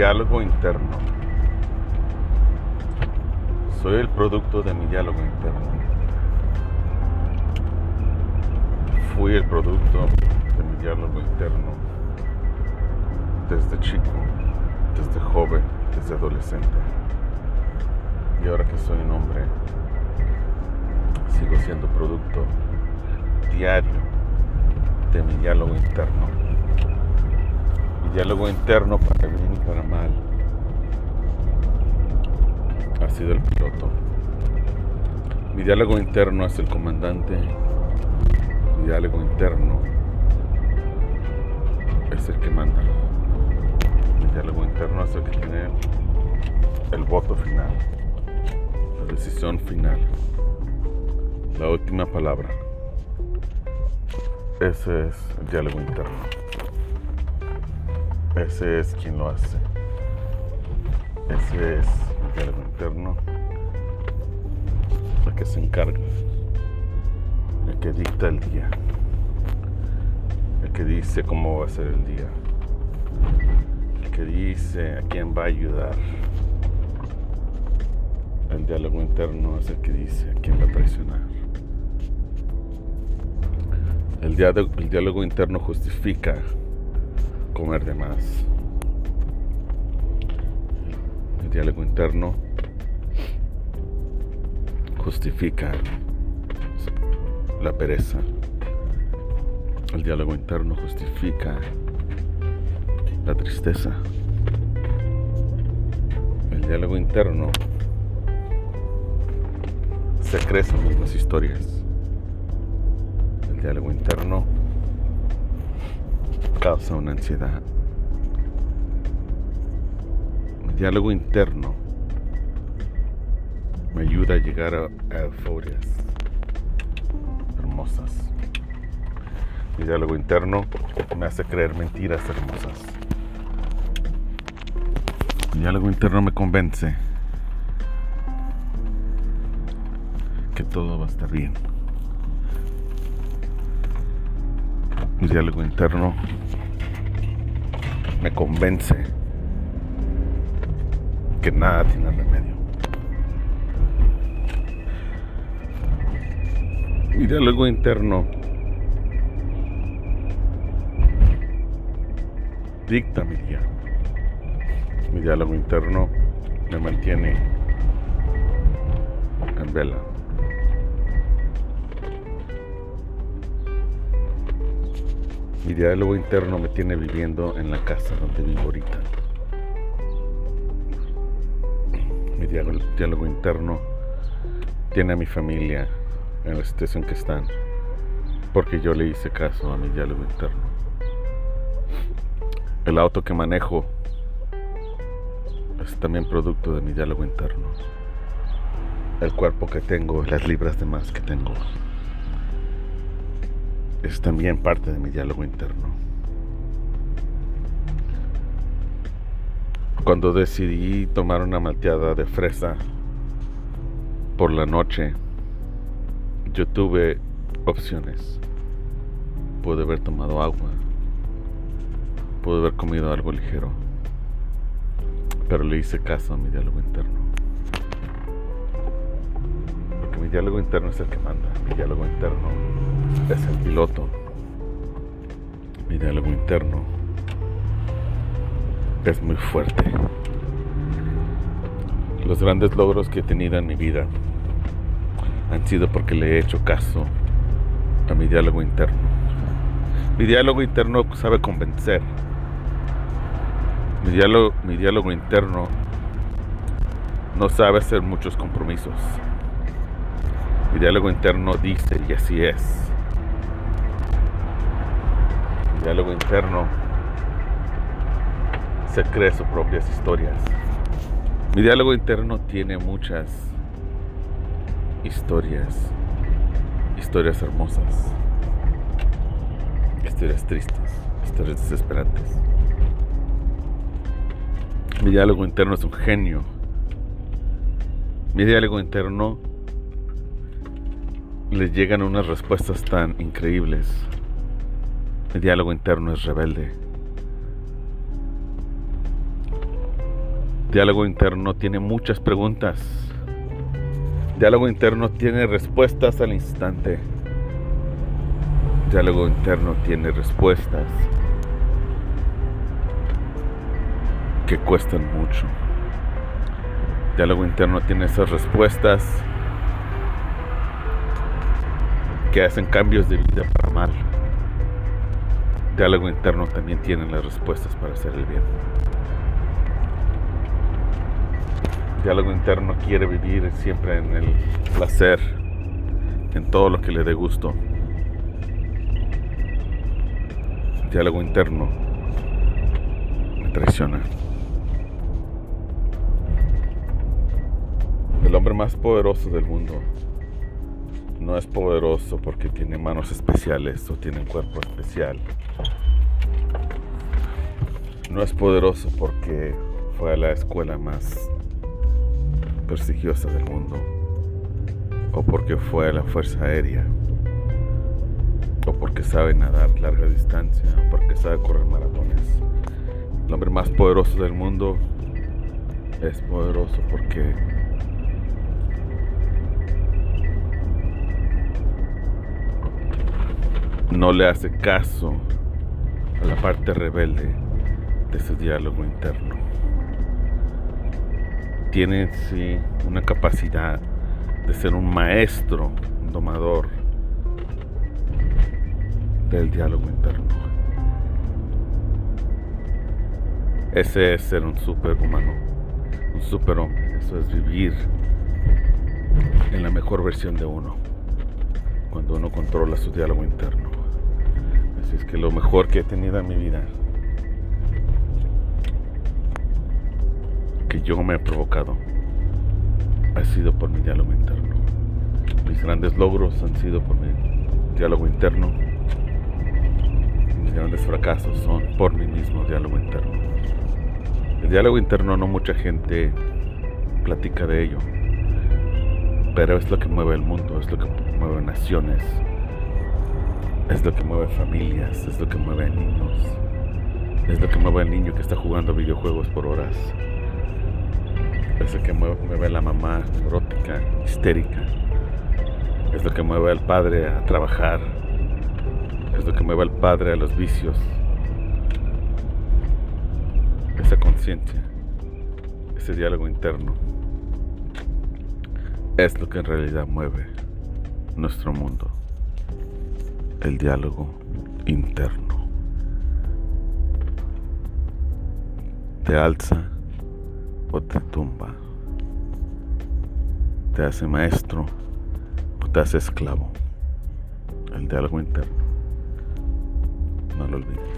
diálogo interno. Soy el producto de mi diálogo interno. Fui el producto de mi diálogo interno desde chico, desde joven, desde adolescente. Y ahora que soy un hombre, sigo siendo producto diario de mi diálogo interno. Diálogo interno para bien y para mal ha sido el piloto. Mi diálogo interno es el comandante. Mi diálogo interno es el que manda. Mi diálogo interno es el que tiene el voto final, la decisión final, la última palabra. Ese es el diálogo interno. Ese es quien lo hace. Ese es el diálogo interno. El que se encarga. El que dicta el día. El que dice cómo va a ser el día. El que dice a quién va a ayudar. El diálogo interno es el que dice a quién va a traicionar. El diálogo, el diálogo interno justifica comer de más. El diálogo interno justifica la pereza. El diálogo interno justifica la tristeza. El diálogo interno se cree sus mismas historias el diálogo interno causa una ansiedad. El diálogo interno me ayuda a llegar a, a euforias hermosas. Mi diálogo interno me hace creer mentiras hermosas. Mi diálogo interno me convence que todo va a estar bien. Mi diálogo interno me convence que nada tiene remedio. Mi diálogo interno dicta mi día. Mi diálogo interno me mantiene en vela. Mi diálogo interno me tiene viviendo en la casa donde vivo ahorita. Mi diálogo, interno tiene a mi familia en la situación que están, porque yo le hice caso a mi diálogo interno. El auto que manejo es también producto de mi diálogo interno. El cuerpo que tengo, las libras de más que tengo es también parte de mi diálogo interno. Cuando decidí tomar una malteada de fresa por la noche, yo tuve opciones. Pude haber tomado agua, pude haber comido algo ligero, pero le hice caso a mi diálogo interno. Mi diálogo interno es el que manda, mi diálogo interno es el piloto. Mi diálogo interno es muy fuerte. Los grandes logros que he tenido en mi vida han sido porque le he hecho caso a mi diálogo interno. Mi diálogo interno sabe convencer. Mi diálogo interno no sabe hacer muchos compromisos. Mi diálogo interno dice y así es diálogo interno se cree sus propias historias. Mi diálogo interno tiene muchas historias, historias hermosas, historias tristes, historias desesperantes. Mi diálogo interno es un genio. Mi diálogo interno le llegan unas respuestas tan increíbles mi diálogo interno es rebelde. Diálogo interno tiene muchas preguntas. Diálogo interno tiene respuestas al instante. Diálogo interno tiene respuestas que cuestan mucho. Diálogo interno tiene esas respuestas que hacen cambios de vida para mal. Diálogo interno también tiene las respuestas para hacer el bien. Diálogo interno quiere vivir siempre en el placer, en todo lo que le dé gusto. Diálogo interno me traiciona. El hombre más poderoso del mundo no es poderoso porque tiene manos especiales o tiene un cuerpo especial. No es poderoso porque fue a la escuela más prestigiosa del mundo, o porque fue a la Fuerza Aérea, o porque sabe nadar larga distancia, o porque sabe correr maratones. El hombre más poderoso del mundo es poderoso porque no le hace caso a la parte rebelde de su diálogo interno tiene sí una capacidad de ser un maestro, un domador del diálogo interno. Ese es ser un superhumano, un superhombre. Eso es vivir en la mejor versión de uno, cuando uno controla su diálogo interno. Es que lo mejor que he tenido en mi vida que yo me he provocado ha sido por mi diálogo interno. Mis grandes logros han sido por mi diálogo interno. Mis grandes fracasos son por mi mismo diálogo interno. El diálogo interno no mucha gente platica de ello, pero es lo que mueve el mundo, es lo que mueve naciones, es lo que mueve familias, es lo que mueve a niños, es lo que mueve al niño que está jugando videojuegos por horas es lo que mueve a la mamá neurótica, histérica. Es lo que mueve al padre a trabajar. Es lo que mueve al padre a los vicios. Esa conciencia, ese diálogo interno, es lo que en realidad mueve nuestro mundo. El diálogo interno. Te alza o te tumba, te hace maestro o te hace esclavo. El diálogo interno, no lo olvides.